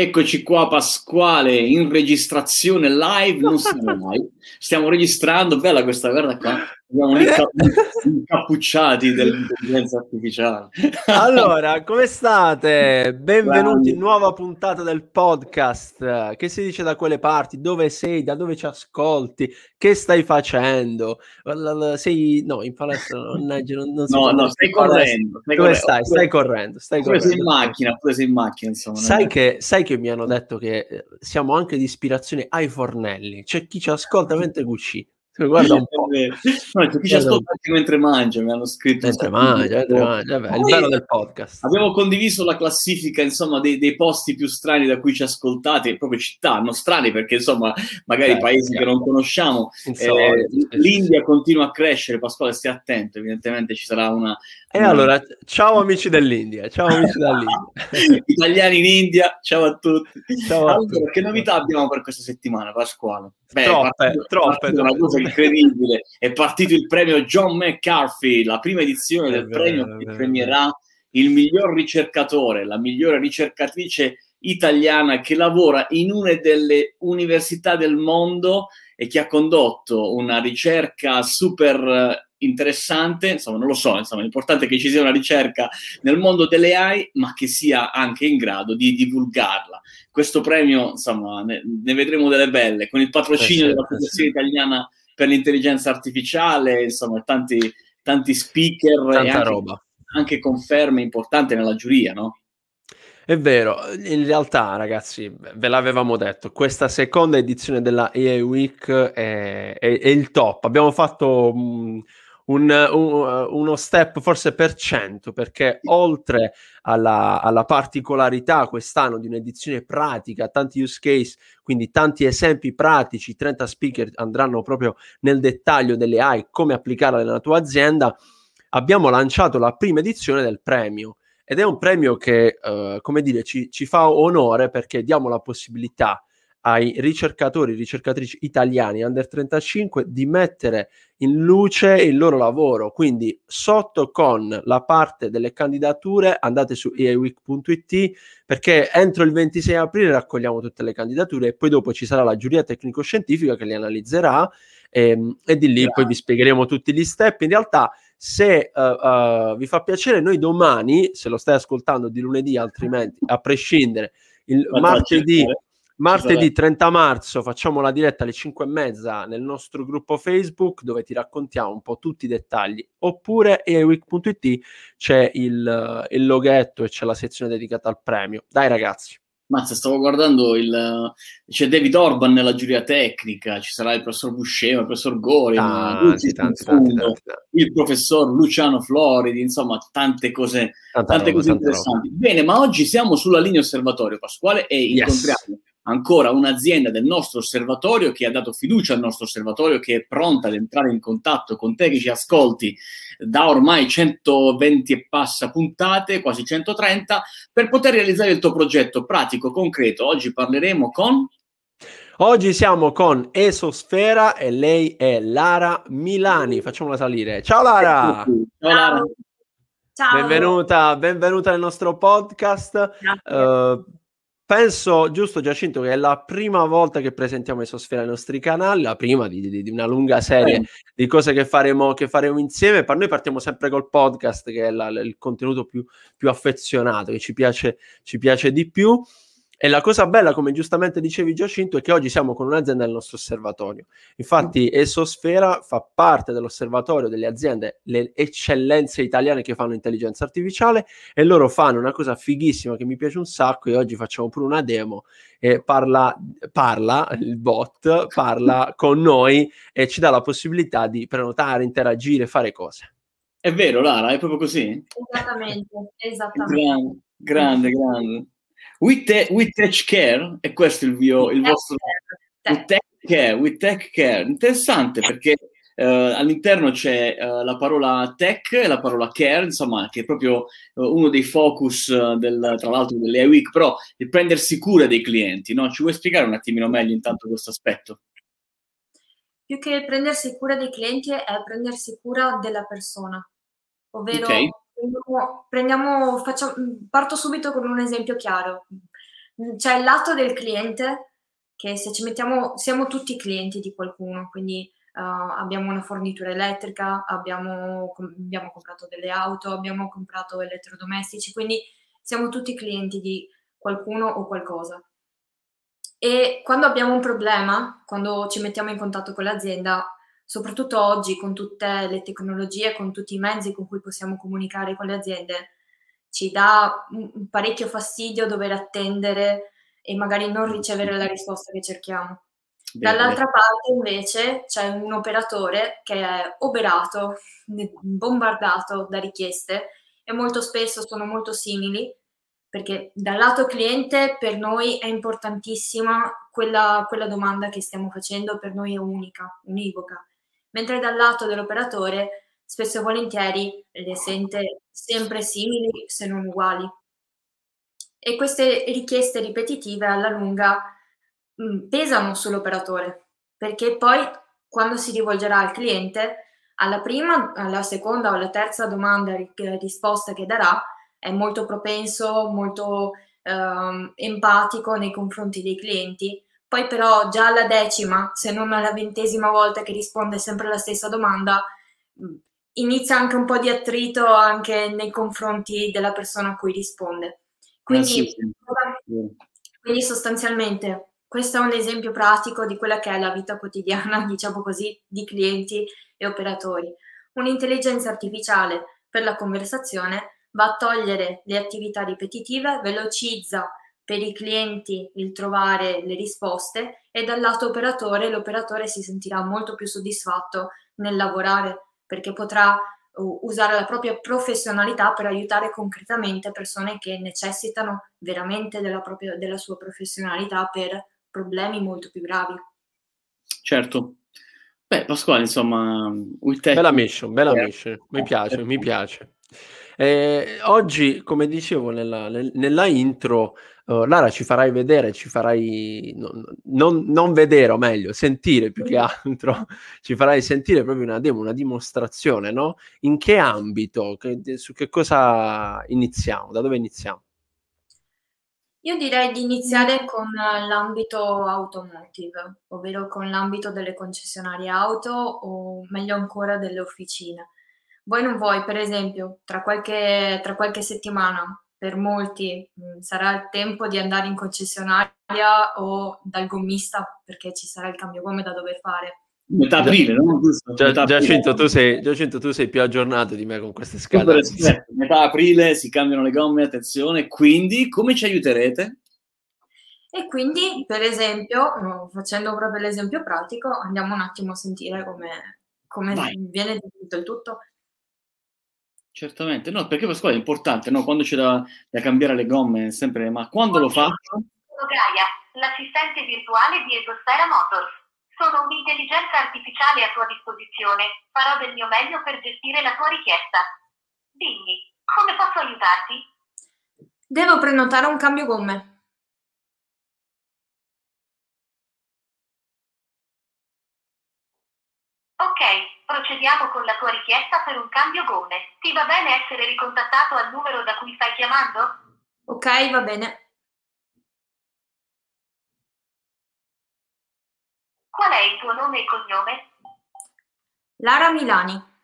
Eccoci qua Pasquale in registrazione live, non siamo mai, stiamo registrando, bella questa, guarda qua, abbiamo incappucciati dell'intelligenza artificiale. Allora, come state? Benvenuti in nuova puntata del podcast. Che si dice da quelle parti? Dove sei? Da dove ci ascolti? Che stai facendo? Sei no, in palestra non, non, non No, no, stai correndo, stai Dove correndo. stai? Stai correndo, stai correndo. Sei in macchina, pure sei in macchina, insomma. Sai che, sai che mi hanno detto che eh, siamo anche di ispirazione ai fornelli. C'è chi ci ascolta mentre cucina. Guarda un po'. No, c'è chi ci ascolta anche mentre mangia, mi hanno scritto. Mentre mangia, mentre mangia. Vabbè, il bello del podcast. Abbiamo condiviso la classifica, insomma, dei, dei, posti più strani da cui ci ascoltate, proprio città, non strani perché, insomma, magari eh, paesi che non conosciamo. Eh, L'India continua a crescere, Pasquale, stia attento, evidentemente ci sarà una... E allora, ciao amici dell'India, ciao amici dell'India. Italiani in India, ciao a tutti. Ciao a allora, tutti. che novità abbiamo per questa settimana, Pasquale? Beh, troppe, partito, troppe, troppe. Una cosa incredibile. È partito il premio John McCarthy, la prima edizione del vero, premio che premierà il miglior ricercatore, la migliore ricercatrice italiana che lavora in una delle università del mondo e che ha condotto una ricerca super interessante, insomma non lo so, insomma l'importante è che ci sia una ricerca nel mondo delle AI ma che sia anche in grado di divulgarla. Questo premio, insomma, ne, ne vedremo delle belle, con il patrocinio eh della Fondazione eh sì. Italiana per l'intelligenza artificiale, insomma tanti, tanti speaker Tanta e anche, roba. anche conferme importanti nella giuria, no? È vero, in realtà ragazzi, ve l'avevamo detto, questa seconda edizione della AI Week è, è, è il top. Abbiamo fatto mh, un, un, uno step forse per cento, perché oltre alla, alla, particolarità quest'anno di un'edizione pratica, tanti use case, quindi tanti esempi pratici, 30 speaker andranno proprio nel dettaglio delle AI, come applicarle nella tua azienda, abbiamo lanciato la prima edizione del premio. Ed è un premio che, uh, come dire, ci, ci fa onore perché diamo la possibilità ai ricercatori e ricercatrici italiani under 35 di mettere in luce il loro lavoro. Quindi sotto con la parte delle candidature andate su eaweek.it perché entro il 26 aprile raccogliamo tutte le candidature e poi dopo ci sarà la giuria tecnico-scientifica che le analizzerà e, ehm, e di lì yeah. poi vi spiegheremo tutti gli step. In realtà se uh, uh, vi fa piacere noi domani, se lo stai ascoltando di lunedì altrimenti, a prescindere, il martedì... Martedì 30 marzo facciamo la diretta alle 5 e mezza nel nostro gruppo Facebook dove ti raccontiamo un po' tutti i dettagli. Oppure eweek.it c'è il, il loghetto e c'è la sezione dedicata al premio. Dai ragazzi. Mazza, stavo guardando il... c'è David Orban nella giuria tecnica, ci sarà il professor Buscema, il professor tanti, il professor Luciano Floridi, insomma tante cose, tante roba, cose interessanti. Roba. Bene, ma oggi siamo sulla linea osservatorio Pasquale e yes. incontriamo ancora un'azienda del nostro osservatorio che ha dato fiducia al nostro osservatorio, che è pronta ad entrare in contatto con te che ci ascolti da ormai 120 e passa puntate, quasi 130, per poter realizzare il tuo progetto pratico, concreto. Oggi parleremo con... Oggi siamo con Esosfera e lei è Lara Milani. Facciamola salire. Ciao Lara! Ciao Lara! Ciao. Benvenuta, benvenuta nel nostro podcast. Uh, Penso, giusto Giacinto, che è la prima volta che presentiamo Esosfera ai nostri canali, la prima di, di, di una lunga serie di cose che faremo, che faremo, insieme. Per noi partiamo sempre col podcast, che è la, il contenuto più, più affezionato, che ci piace, ci piace di più. E la cosa bella, come giustamente dicevi Giacinto, è che oggi siamo con un'azienda del nostro osservatorio. Infatti Esosfera fa parte dell'osservatorio delle aziende, le eccellenze italiane che fanno intelligenza artificiale e loro fanno una cosa fighissima che mi piace un sacco e oggi facciamo pure una demo e parla, parla il bot, parla con noi e ci dà la possibilità di prenotare, interagire, fare cose. È vero Lara, è proprio così? Esattamente, esattamente. Grande, grande, grande. We, te- we Tech Care, e questo è il, mio, il vostro nome. Tech Care, We Tech Care. Interessante perché uh, all'interno c'è uh, la parola tech e la parola care, insomma, che è proprio uh, uno dei focus del, tra l'altro delle week, però il prendersi cura dei clienti, no? Ci vuoi spiegare un attimino meglio intanto questo aspetto? Più che prendersi cura dei clienti è prendersi cura della persona, ovvero okay prendiamo, facciamo, parto subito con un esempio chiaro. c'è il lato del cliente che se ci mettiamo, siamo tutti clienti di qualcuno, quindi uh, abbiamo una fornitura elettrica, abbiamo, abbiamo comprato delle auto, abbiamo comprato elettrodomestici, quindi siamo tutti clienti di qualcuno o qualcosa. E quando abbiamo un problema, quando ci mettiamo in contatto con l'azienda, soprattutto oggi con tutte le tecnologie, con tutti i mezzi con cui possiamo comunicare con le aziende, ci dà un parecchio fastidio dover attendere e magari non ricevere la risposta che cerchiamo. Dall'altra parte invece c'è un operatore che è oberato, bombardato da richieste e molto spesso sono molto simili perché dal lato cliente per noi è importantissima quella, quella domanda che stiamo facendo, per noi è unica, univoca, mentre dal lato dell'operatore spesso e volentieri le sente sempre simili se non uguali. E queste richieste ripetitive alla lunga mh, mm, pesano sull'operatore, perché poi quando si rivolgerà al cliente, alla prima, alla seconda o alla terza domanda risposta che darà, è molto propenso, molto ehm, empatico nei confronti dei clienti. Poi però già alla decima, se non alla ventesima volta che risponde sempre la stessa domanda, mm, inizia anche un po' di attrito anche nei confronti della persona a cui risponde. Quindi, eh sì, sì. quindi sostanzialmente questo è un esempio pratico di quella che è la vita quotidiana, diciamo così, di clienti e operatori. Un'intelligenza artificiale per la conversazione va a togliere le attività ripetitive, velocizza per i clienti il trovare le risposte e dal lato operatore l'operatore si sentirà molto più soddisfatto nel lavorare perché potrà usare la propria professionalità per aiutare concretamente persone che necessitano veramente della, propria, della sua professionalità per problemi molto più gravi. Certo. Beh, Pasquale, insomma, bella mission, bella mission, mi piace, mi piace. Eh, oggi, come dicevo nella, nella intro, uh, Lara ci farai vedere, ci farai non, non, non, vedere, o meglio, sentire più che altro, ci farai sentire proprio una demo, una dimostrazione, no? In che ambito, che, su che cosa iniziamo, da dove iniziamo? Io direi di iniziare con l'ambito automotive, ovvero con l'ambito delle concessionarie auto o meglio ancora delle officine vuoi non vuoi, per esempio, tra qualche, tra qualche settimana, per molti mh, mm, sarà il tempo di andare in concessionaria o dal gommista perché ci sarà il cambio gomme da dover fare. Metà aprile, no? Già, Giacinto, tu sei, Giacinto, tu sei più aggiornato di me con queste scale. Metà aprile si cambiano le gomme, attenzione, quindi come ci aiuterete? E quindi, per esempio, facendo proprio l'esempio pratico, andiamo un attimo a sentire come, come viene tutto il tutto. Certamente, no, perché Pasquale è importante, no? Quando c'è da, da cambiare le gomme, sempre, ma quando lo faccio? Sono Gaia, l'assistente virtuale di Esosfera Motors. Sono un'intelligenza artificiale a tua disposizione. Farò del mio meglio per gestire la tua richiesta. Dimmi, come posso aiutarti? Devo prenotare un cambio gomme. Procediamo con la tua richiesta per un cambio gomme. Ti va bene essere ricontattato al numero da cui stai chiamando? Ok, va bene. Qual è il tuo nome e cognome? Lara Milani.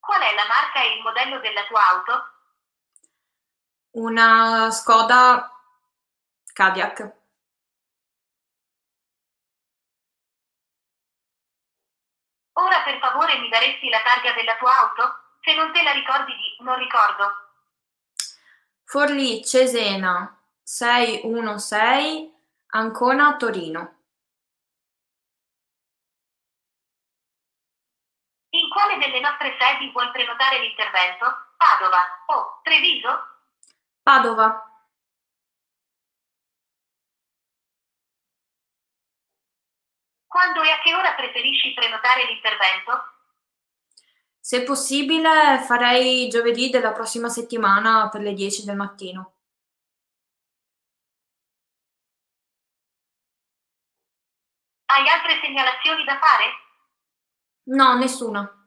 Qual è la marca e il modello della tua auto? Una Skoda Kodiaq. Ora per favore mi daresti la targa della tua auto? Se non te la ricordi di non ricordo. Forlì Cesena 616 Ancona Torino. In quale delle nostre sedi vuoi prenotare l'intervento? Padova o Treviso? Padova. Quando e a che ora preferisci prenotare l'intervento? Se possibile farei giovedì della prossima settimana per le 10 del mattino. Hai altre segnalazioni da fare? No, nessuna.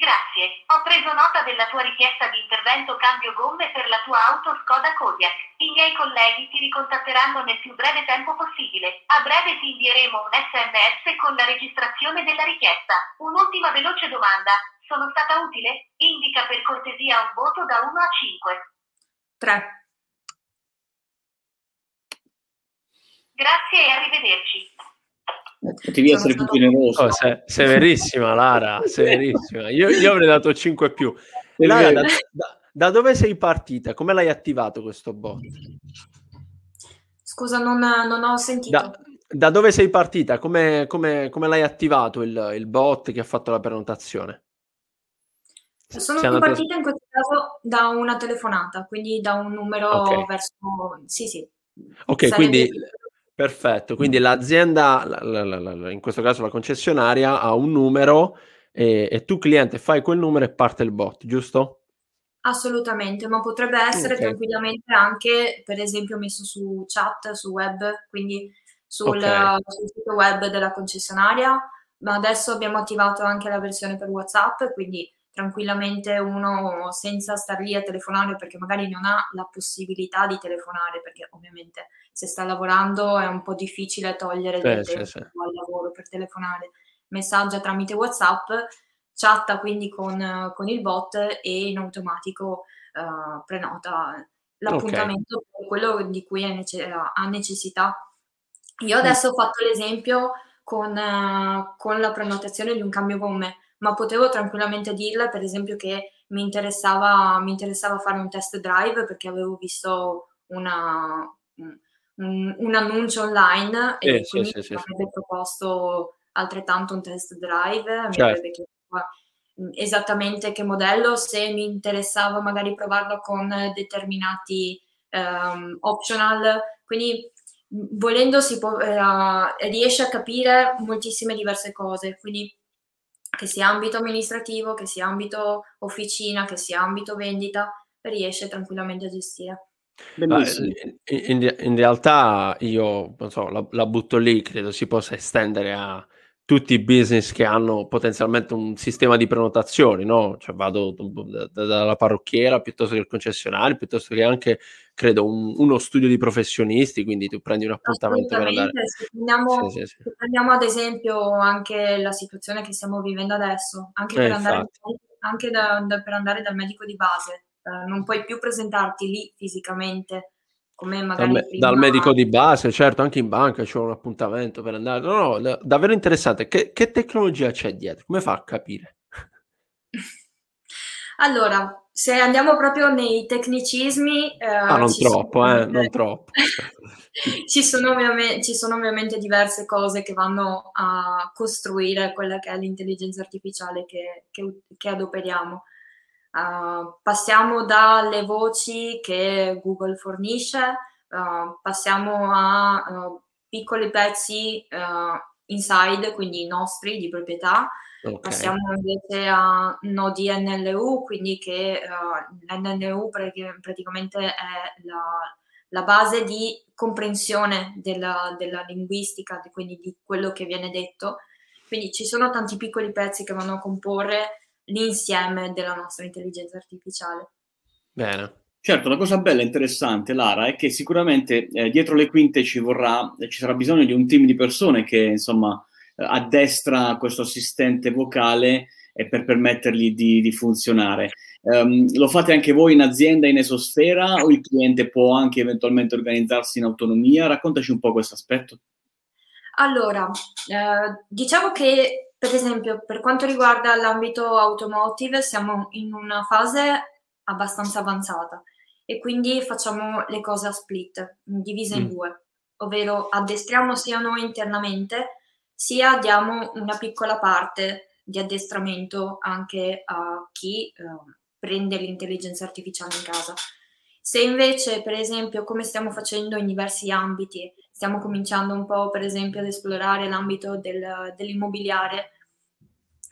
Grazie, ho preso nota della tua richiesta di intervento cambio gomme per la tua auto Skoda Kodiaq. I miei colleghi ti ricontatteranno nel più breve tempo possibile. A breve ti invieremo un sms con la registrazione della richiesta. Un'ultima veloce domanda. Sono stata utile? Indica per cortesia un voto da 1 a 5. 3. Grazie e arrivederci. Potevi essere più generoso. Oh, sei, severissima, Lara, severissima. Io, io avrei dato 5 più. Lara, da, da, dove sei partita? Come l'hai attivato questo bot? Scusa, non, non ho sentito. Da, da, dove sei partita? Come, come, come l'hai attivato il, il, bot che ha fatto la prenotazione? Sono partita andato... in questo caso da una telefonata, quindi da un numero okay. verso... Sì, sì. Ok, Sarebbe... quindi Perfetto, quindi l'azienda, in questo caso la concessionaria, ha un numero e, e, tu cliente fai quel numero e parte il bot, giusto? Assolutamente, ma potrebbe essere okay. tranquillamente anche, per esempio, messo su chat, su web, quindi sul, okay. sul sito web della concessionaria, ma adesso abbiamo attivato anche la versione per WhatsApp, quindi tranquillamente uno senza star lì a telefonare perché magari non ha la possibilità di telefonare perché ovviamente se sta lavorando è un po' difficile togliere del sì, tempo sì, sì. al lavoro per telefonare messaggia tramite whatsapp chatta quindi con, con il bot e in automatico uh, prenota l'appuntamento okay. per quello di cui nece- ha necessità io adesso ho fatto l'esempio con, uh, con la prenotazione di un cambio gomme ma potevo tranquillamente dirle, per esempio, che mi interessava, mi interessava fare un test drive perché avevo visto una, un, un, annuncio online e eh, quindi sì, sì, mi avrebbe proposto altrettanto un test drive, certo. mi avrebbe chiesto esattamente che modello, se mi interessava magari provarlo con determinati um, optional, quindi volendo si può, eh, riesce a capire moltissime diverse cose, quindi che sia ambito amministrativo, che sia ambito officina, che sia ambito vendita, riesce tranquillamente a gestire. In, in, realtà io so, la, la, butto lì, credo si possa estendere a tutti i business che hanno potenzialmente un sistema di prenotazioni, no? Cioè vado dalla parrucchiera piuttosto che il concessionario, piuttosto che anche, credo, un, uno studio di professionisti, quindi tu prendi un appuntamento per andare... Se prendiamo, sì, sì, sì. se prendiamo, ad esempio anche la situazione che stiamo vivendo adesso, anche, eh, per, andare, anche da, da, per andare dal medico di base, eh, non puoi più presentarti lì fisicamente come magari dal, prima... dal, medico di base, certo, anche in banca c'è un appuntamento per andare. No, no, davvero interessante. Che, che tecnologia c'è dietro? Come fa a capire? allora, se andiamo proprio nei tecnicismi... Eh, ah, non troppo, sono... eh, non troppo. ci, sono ci, sono ovviamente diverse cose che vanno a costruire quella che è l'intelligenza artificiale che, che, che adoperiamo. Uh, passiamo dalle voci che Google fornisce, uh, passiamo a uh, piccoli pezzi inside, quindi nostri di proprietà, okay. passiamo invece a nodi NLU, quindi che l'NLU praticamente è la, la, base di comprensione della, della linguistica, quindi di quello che viene detto. Quindi ci sono tanti piccoli pezzi che vanno a comporre l'insieme della nostra intelligenza artificiale. Bene. Certo, la cosa bella e interessante, Lara, è che sicuramente eh, dietro le quinte ci vorrà, ci sarà bisogno di un team di persone che, insomma, eh, addestra questo assistente vocale eh, per permettergli di, di funzionare. Um, lo fate anche voi in azienda, in esosfera, o il cliente può anche eventualmente organizzarsi in autonomia? Raccontaci un po' questo aspetto. Allora, eh, diciamo che per esempio, per quanto riguarda l'ambito automotive, siamo in una fase abbastanza avanzata e quindi facciamo le cose a split, divise in mm. due, ovvero addestriamo sia noi internamente, sia diamo una piccola parte di addestramento anche a chi eh, prende l'intelligenza artificiale in casa. Se invece, per esempio, come stiamo facendo in diversi ambiti, stiamo cominciando un po', per esempio, ad esplorare l'ambito del, dell'immobiliare,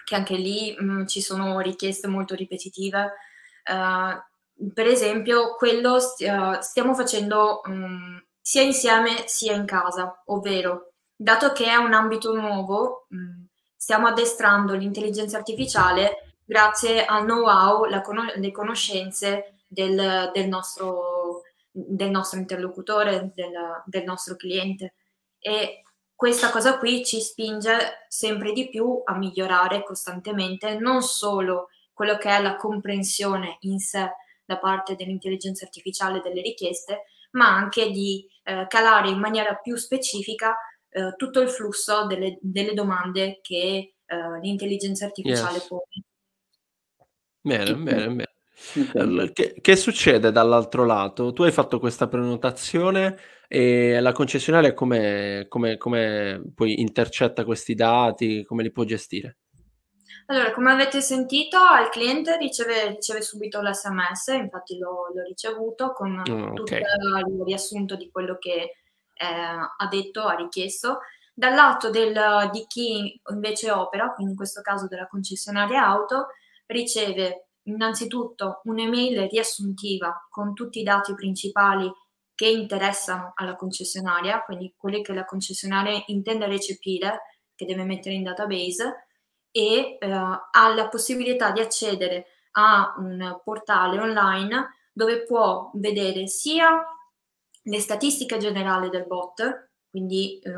che anche lì mh, mm, ci sono richieste molto ripetitive. Uh, per esempio, quello st- uh, stiamo facendo um, sia insieme sia in casa, ovvero, dato che è un ambito nuovo, mh, mm, stiamo addestrando l'intelligenza artificiale grazie al know-how, con- le conoscenze del, del, nostro, del nostro interlocutore, del, del nostro cliente. E questa cosa qui ci spinge sempre di più a migliorare costantemente non solo quello che è la comprensione in sé da parte dell'intelligenza artificiale delle richieste, ma anche di eh, calare in maniera più specifica eh, tutto il flusso delle, delle domande che eh, l'intelligenza artificiale yes. pone. Bene, bene, bene. Okay. Che, che, succede dall'altro lato? Tu hai fatto questa prenotazione e la concessionaria come, come, come poi intercetta questi dati, come li può gestire? Allora, come avete sentito, il cliente riceve, riceve subito l'SMS, infatti l'ho, l'ho ricevuto con oh, tutto okay. il riassunto di quello che eh, ha detto, ha richiesto. Dal lato del, di chi invece opera, quindi in questo caso della concessionaria auto, riceve innanzitutto un'email riassuntiva con tutti i dati principali che interessano alla concessionaria, quindi quelli che la concessionaria intende recepire, che deve mettere in database, e eh, ha la possibilità di accedere a un portale online dove può vedere sia le statistiche generali del bot, quindi eh,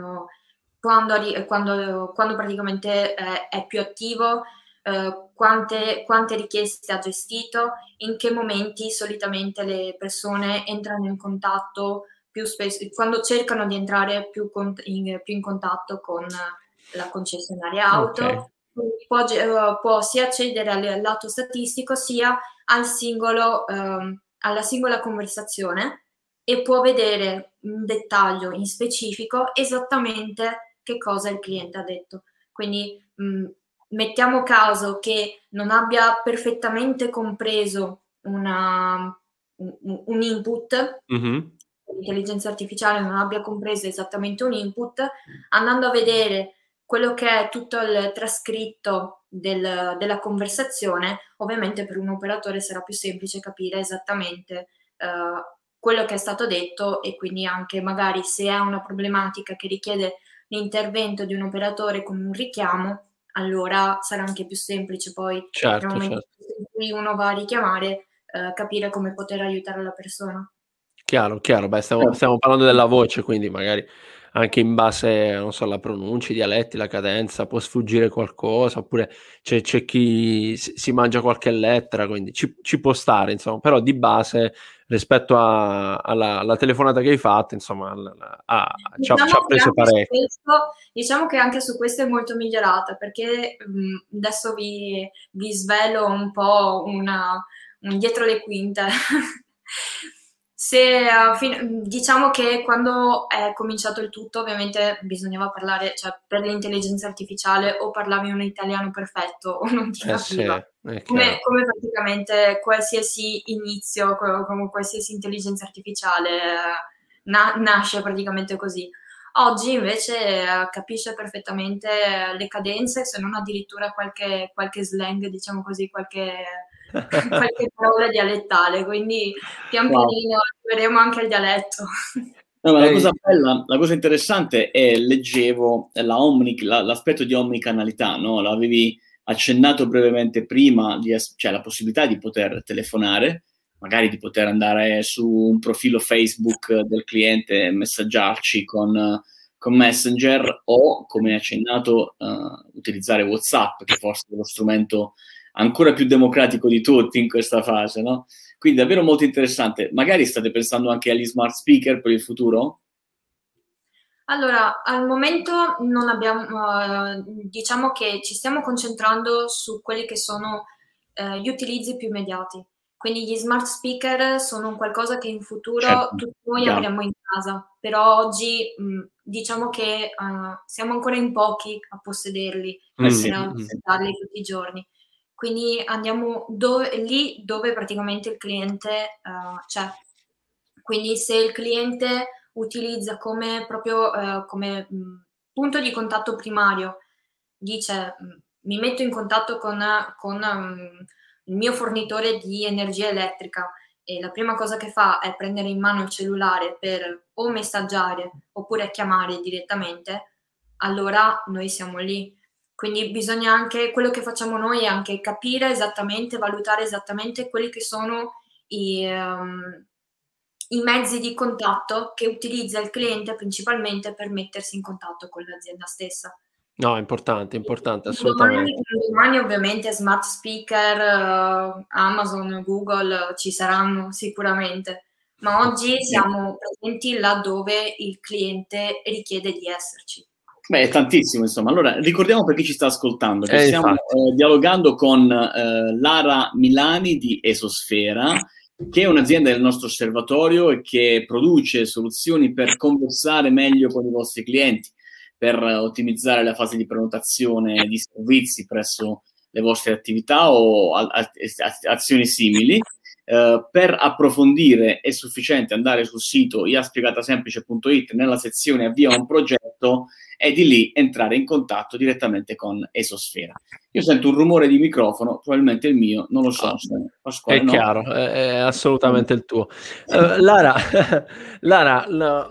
quando, quando, quando, praticamente eh, è più attivo, eh, quante, quante, richieste ha gestito, in che momenti solitamente le persone entrano in contatto più spesso, quando cercano di entrare più, con, in, più in contatto con la concessionaria auto. Okay può, eh, può, sia accedere al lato statistico sia al singolo, ehm, alla singola conversazione e può vedere in dettaglio, in specifico, esattamente che cosa il cliente ha detto. Quindi mh, mettiamo caso che non abbia perfettamente compreso una, un, input, mm-hmm. l'intelligenza artificiale non abbia compreso esattamente un input, andando a vedere quello che è tutto il trascritto del, della conversazione, ovviamente per un operatore sarà più semplice capire esattamente uh, quello che è stato detto e quindi anche magari se è una problematica che richiede l'intervento di un operatore con un richiamo, allora sarà anche più semplice poi certo, nel momento certo. in cui uno va a richiamare uh, capire come poter aiutare la persona. Chiaro, chiaro, Beh, stiamo, stiamo parlando della voce, quindi magari anche in base, non so, alla pronuncia, i dialetti, la cadenza, può sfuggire qualcosa, oppure c'è, c'è chi si mangia qualche lettera, quindi ci, ci, può stare, insomma, però di base rispetto a, alla, alla, telefonata che hai fatto, insomma, a, diciamo ci, ha, ci, ha, preso parecchio. Questo, diciamo che anche su questo è molto migliorata, perché mh, adesso vi, vi, svelo un po' una, un dietro le quinte. Se, uh, fin- diciamo che quando è cominciato il tutto, ovviamente bisognava parlare, cioè per l'intelligenza artificiale o parlavi un italiano perfetto o non ti capiva. Eh sì, come, come, praticamente qualsiasi inizio, come qualsiasi intelligenza artificiale na- nasce praticamente così. Oggi invece uh, capisce perfettamente le cadenze, se non addirittura qualche, qualche slang, diciamo così, qualche qualche parola dialettale, quindi pian pianino wow. vedremo anche il dialetto. No, la cosa bella, la cosa interessante è, leggevo, la omni, la, l'aspetto di omnicanalità, no? L'avevi accennato brevemente prima, di, cioè la possibilità di poter telefonare, magari di poter andare su un profilo Facebook del cliente e messaggiarci con, con Messenger o, come accennato, uh, utilizzare WhatsApp, che forse è lo strumento ancora più democratico di tutti in questa fase, no? Quindi davvero molto interessante. Magari state pensando anche agli smart speaker per il futuro? Allora, al momento non abbiamo, uh, diciamo che ci stiamo concentrando su quelli che sono uh, gli utilizzi più immediati. Quindi gli smart speaker sono qualcosa che in futuro certo. tutti noi yeah. avremo in casa, però oggi mh, diciamo che uh, siamo ancora in pochi a possederli, mm. a utilizzarli tutti i giorni. Quindi andiamo dove, lì dove praticamente il cliente uh, c'è. Quindi se il cliente utilizza come proprio uh, come mh, punto di contatto primario, dice mh, mi metto in contatto con, con um, il mio fornitore di energia elettrica e la prima cosa che fa è prendere in mano il cellulare per o messaggiare oppure chiamare direttamente, allora noi siamo lì Quindi bisogna anche, quello che facciamo noi è anche capire esattamente, valutare esattamente quelli che sono i, um, i mezzi di contatto che utilizza il cliente principalmente per mettersi in contatto con l'azienda stessa. No, è importante, importante, assolutamente. Domani, domani ovviamente smart speaker, uh, Amazon, Google ci saranno sicuramente, ma oggi siamo presenti laddove il cliente richiede di esserci. Beh, è tantissimo, insomma. Allora, ricordiamo per chi ci sta ascoltando che eh, stiamo eh, dialogando con eh, Lara Milani di Esosfera, che è un'azienda del nostro osservatorio e che produce soluzioni per conversare meglio con i vostri clienti, per ottimizzare la fase di prenotazione di servizi presso le vostre attività o a- a- azioni simili. Uh, per approfondire è sufficiente andare sul sito iaspiegatasemplice.it nella sezione avvia un progetto e di lì entrare in contatto direttamente con Esosfera. Io sento un rumore di microfono, probabilmente il mio, non lo so. Ah, Pasquale, è no. chiaro, è, assolutamente il tuo. Uh, Lara, Lara la,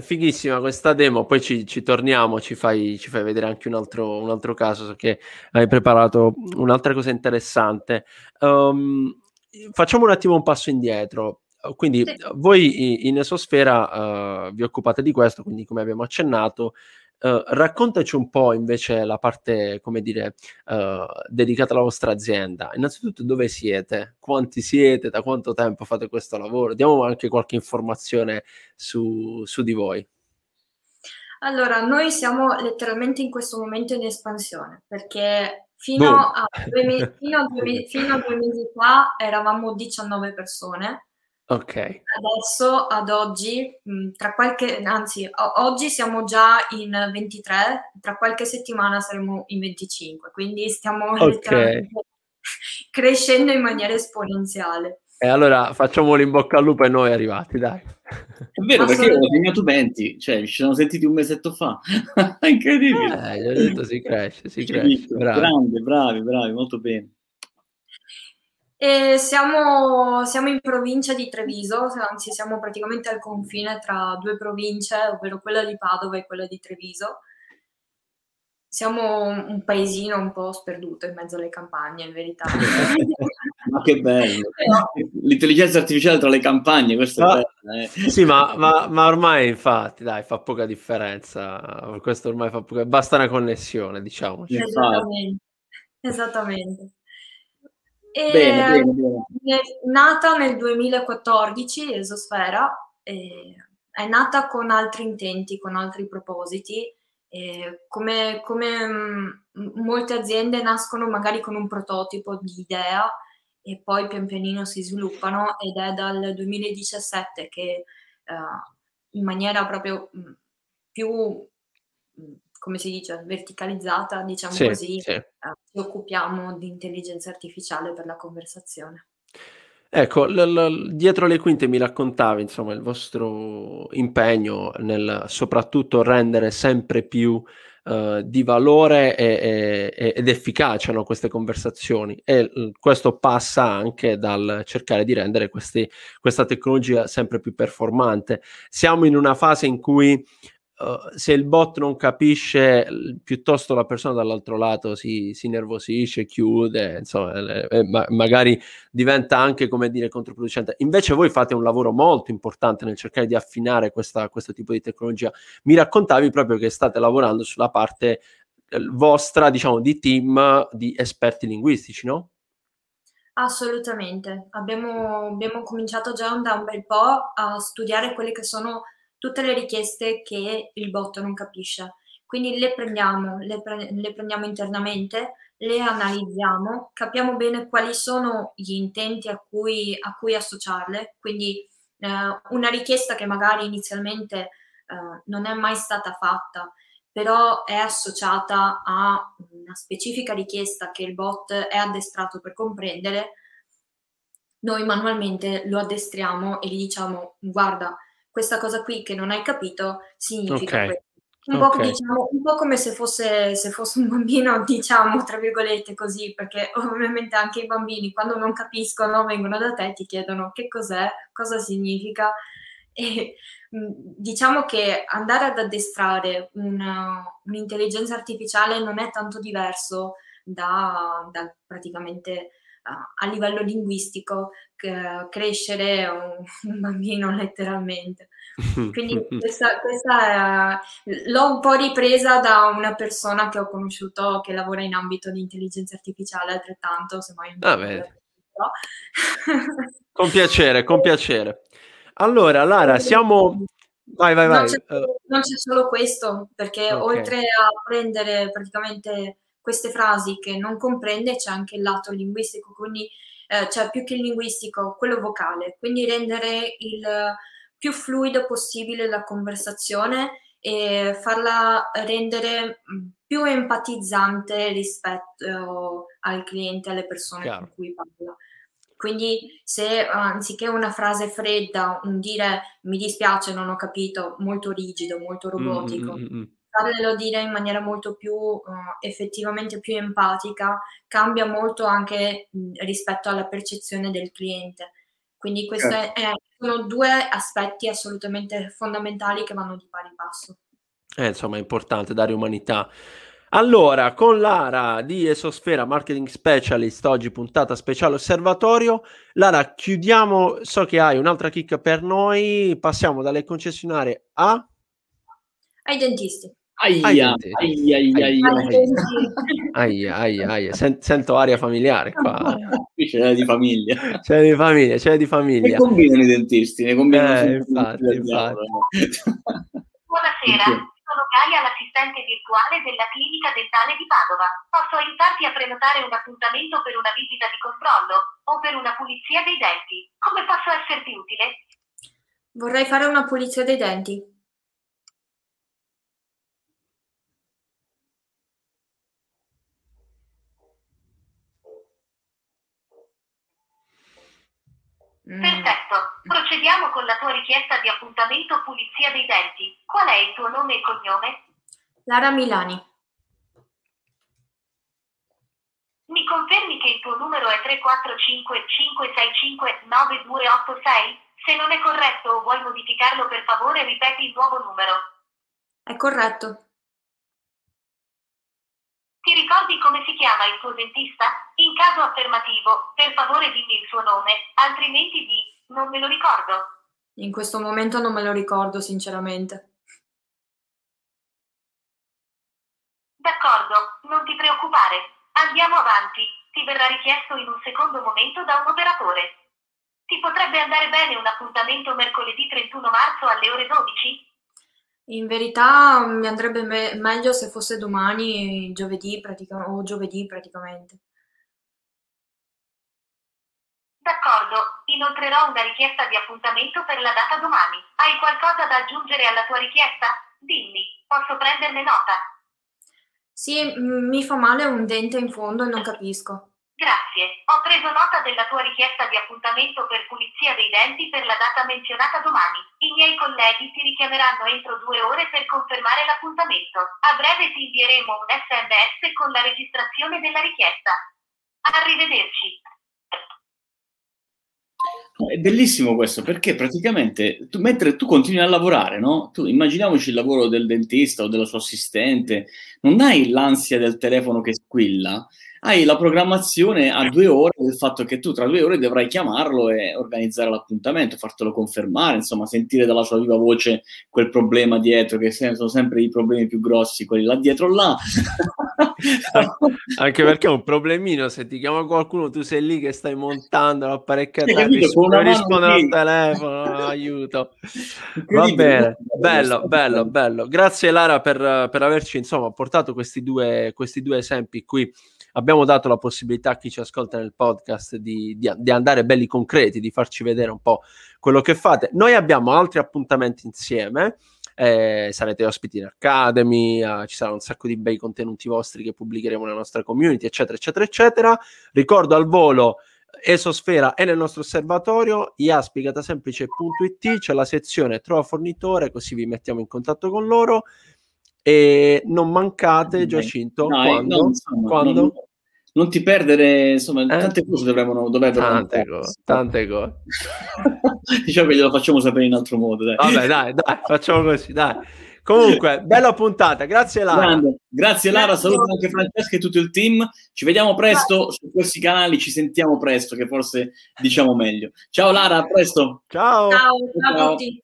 fighissima questa demo, poi ci, ci torniamo, ci fai, ci fai, vedere anche un altro, un altro caso, perché hai preparato un'altra cosa interessante. Um, facciamo un attimo un passo indietro. Quindi sì. voi in Esosfera uh, vi occupate di questo, quindi come abbiamo accennato, Uh, raccontaci un po' invece la parte, come dire, uh, dedicata alla vostra azienda. Innanzitutto dove siete, quanti siete, da quanto tempo fate questo lavoro? Diamo anche qualche informazione su, su di voi. Allora, noi siamo letteralmente in questo momento in espansione perché fino, a due, me- fino, a due, fino a due mesi fa eravamo 19 persone Ok. Adesso, ad oggi, tra qualche, anzi, oggi siamo già in 23, tra qualche settimana saremo in 25, quindi stiamo okay. crescendo in maniera esponenziale. E allora facciamo in bocca al lupo e noi arrivati, dai. È vero, perché io ho segnato 20, cioè ci siamo sentiti un mesetto fa. Incredibile. Eh, gli ho detto si cresce, si cresce. Bravi. Grande, bravi, bravi, molto bene. E siamo, siamo, in provincia di Treviso, anzi siamo praticamente al confine tra due province, ovvero quella di Padova e quella di Treviso. Siamo un paesino un po' sperduto in mezzo alle campagne, in verità. ma che bello! L'intelligenza artificiale tra le campagne, questo ma, è bello. Eh. Sì, ma, ma, ma, ormai infatti, dai, fa poca differenza. Questo ormai fa poca... Basta una connessione, diciamo. Esattamente. Esattamente. E bene, bene, bene. È nata nel 2014 Esosfera, è nata con altri intenti, con altri propositi. Come, come mm, molte aziende nascono magari con un prototipo di idea e poi pian pianino si sviluppano ed è dal 2017 che uh, in maniera proprio mm, più mm, come si dice, verticalizzata, diciamo sì, così, sì. Eh, ci occupiamo di intelligenza artificiale per la conversazione. Ecco, l- l- dietro le quinte mi raccontavi, insomma, il vostro impegno nel soprattutto rendere sempre più uh, di valore e, e, ed efficacia no, queste conversazioni e l- questo passa anche dal cercare di rendere questi, questa tecnologia sempre più performante. Siamo in una fase in cui Uh, se il bot non capisce, piuttosto la persona dall'altro lato si, si nervosisce, chiude, insomma, eh, eh, ma, magari diventa anche, come dire, controproducente. Invece voi fate un lavoro molto importante nel cercare di affinare questa, questo tipo di tecnologia. Mi raccontavi proprio che state lavorando sulla parte eh, vostra, diciamo, di team di esperti linguistici, no? Assolutamente. Abbiamo, abbiamo cominciato già da un bel po' a studiare quelle che sono tutte le richieste che il bot non capisce. Quindi le prendiamo, le, pre- le prendiamo internamente, le analizziamo, capiamo bene quali sono gli intenti a cui, a cui associarle. Quindi eh, una richiesta che magari inizialmente eh, non è mai stata fatta, però è associata a una specifica richiesta che il bot è addestrato per comprendere, noi manualmente lo addestriamo e gli diciamo guarda, questa cosa qui che non hai capito significa okay. questo. Un, okay. po', diciamo, un po' come se fosse, se fosse un bambino, diciamo, tra virgolette così, perché ovviamente anche i bambini quando non capiscono vengono da te e ti chiedono che cos'è, cosa significa E diciamo che andare ad addestrare una, un'intelligenza artificiale non è tanto diverso da, da praticamente a livello linguistico c- crescere un, bambino letteralmente. Quindi questa, questa è, l'ho un po' ripresa da una persona che ho conosciuto che lavora in ambito di intelligenza artificiale altrettanto, se mai ah, con piacere, con piacere. Allora, Lara, siamo... Vai, vai, vai. Non c'è, non c'è solo questo, perché okay. oltre a prendere praticamente queste frasi che non comprende, c'è anche il lato linguistico, quindi eh, cioè più che il linguistico, quello vocale, quindi rendere il più fluido possibile la conversazione e farla rendere più empatizzante rispetto al cliente, alle persone Chiaro. con cui parla. Quindi se anziché una frase fredda, un dire mi dispiace, non ho capito, molto rigido, molto robotico, mm-hmm. Farglielo dire in maniera molto più uh, effettivamente più empatica, cambia molto anche mh, rispetto alla percezione del cliente. Quindi questi certo. sono due aspetti assolutamente fondamentali che vanno di pari passo. Eh, insomma, è importante dare umanità allora, con Lara di Esosfera Marketing Specialist, oggi puntata speciale osservatorio. Lara, chiudiamo, so che hai un'altra chicca per noi, passiamo dalle concessionarie a... Ai dentisti. Aia, aia, aia, aia, aia, aia. sento aria familiare qua. Qui c'è di famiglia. C'è di famiglia, c'è di famiglia. Ne combinano i dentisti, ne combinano eh, infatti, infatti. Buonasera sono Gaia, l'assistente virtuale della clinica dentale di Padova. Posso aiutarti a prenotare un appuntamento per una visita di controllo o per una pulizia dei denti. Come posso esserti utile? Vorrei fare una pulizia dei denti. Perfetto, procediamo con la tua richiesta di appuntamento pulizia dei denti. Qual è il tuo nome e cognome? Lara Milani. Mi confermi che il tuo numero è 345 565 9286? Se non è corretto o vuoi modificarlo per favore ripeti il nuovo numero. È corretto. Ti ricordi come si chiama il tuo dentista? In caso affermativo, per favore dimmi il suo nome, altrimenti di non me lo ricordo. In questo momento non me lo ricordo, sinceramente. D'accordo, non ti preoccupare. Andiamo avanti. Ti verrà richiesto in un secondo momento da un operatore. Ti potrebbe andare bene un appuntamento mercoledì 31 marzo alle ore 12? In verità mi andrebbe me- meglio se fosse domani, giovedì pratica- o giovedì praticamente. D'accordo, inoltrerò una richiesta di appuntamento per la data domani. Hai qualcosa da aggiungere alla tua richiesta? Dimmi, posso prenderne nota? Sì, mi fa male un dente in fondo e non capisco. Grazie, ho preso nota della tua richiesta di appuntamento per pulizia dei denti per la data menzionata domani. I miei colleghi ti richiameranno entro due ore per confermare l'appuntamento. A breve ti invieremo un sms con la registrazione della richiesta. Arrivederci. È bellissimo questo perché praticamente tu, mentre tu continui a lavorare, no? Tu immaginiamoci il lavoro del dentista o dello suo assistente, non hai l'ansia del telefono che squilla, hai la programmazione a due ore del fatto che tu tra due ore dovrai chiamarlo e organizzare l'appuntamento, fartelo confermare, insomma, sentire dalla sua viva voce quel problema dietro, che sono sempre i problemi più grossi, quelli là dietro là. Anche perché è un problemino, se ti chiama qualcuno, tu sei lì che stai montando l'apparecchiatura, risponde, risponde al telefono, aiuto. Va bene, bello, bello, bello. Grazie Lara per, per averci insomma portato questi due, questi due esempi qui abbiamo dato la possibilità a chi ci ascolta nel podcast di, di, di, andare belli concreti, di farci vedere un po' quello che fate. Noi abbiamo altri appuntamenti insieme. Eh, sarete ospiti in Academy, eh, ci saranno un sacco di bei contenuti vostri che pubblicheremo nella nostra community, eccetera, eccetera, eccetera. Ricordo al volo Esosfera è nel nostro osservatorio, iaspigatasemplice.it, c'è la sezione Trova fornitore, così vi mettiamo in contatto con loro. E non mancate, Giacinto, no, quando? No, insomma, quando? Non, non ti perdere, insomma, eh? tante cose dovremmo, dovrebbero... Tante cose, tante cose. diciamo che glielo facciamo sapere in altro modo, dai. Vabbè, dai, dai, facciamo così, dai. Comunque, bella puntata, grazie Lara. Grande. Grazie Lara, saluto anche Francesca e tutto il team. Ci vediamo presto su questi canali, ci sentiamo presto, che forse diciamo meglio. Ciao Lara, a presto. Ciao. Ciao, ciao a tutti.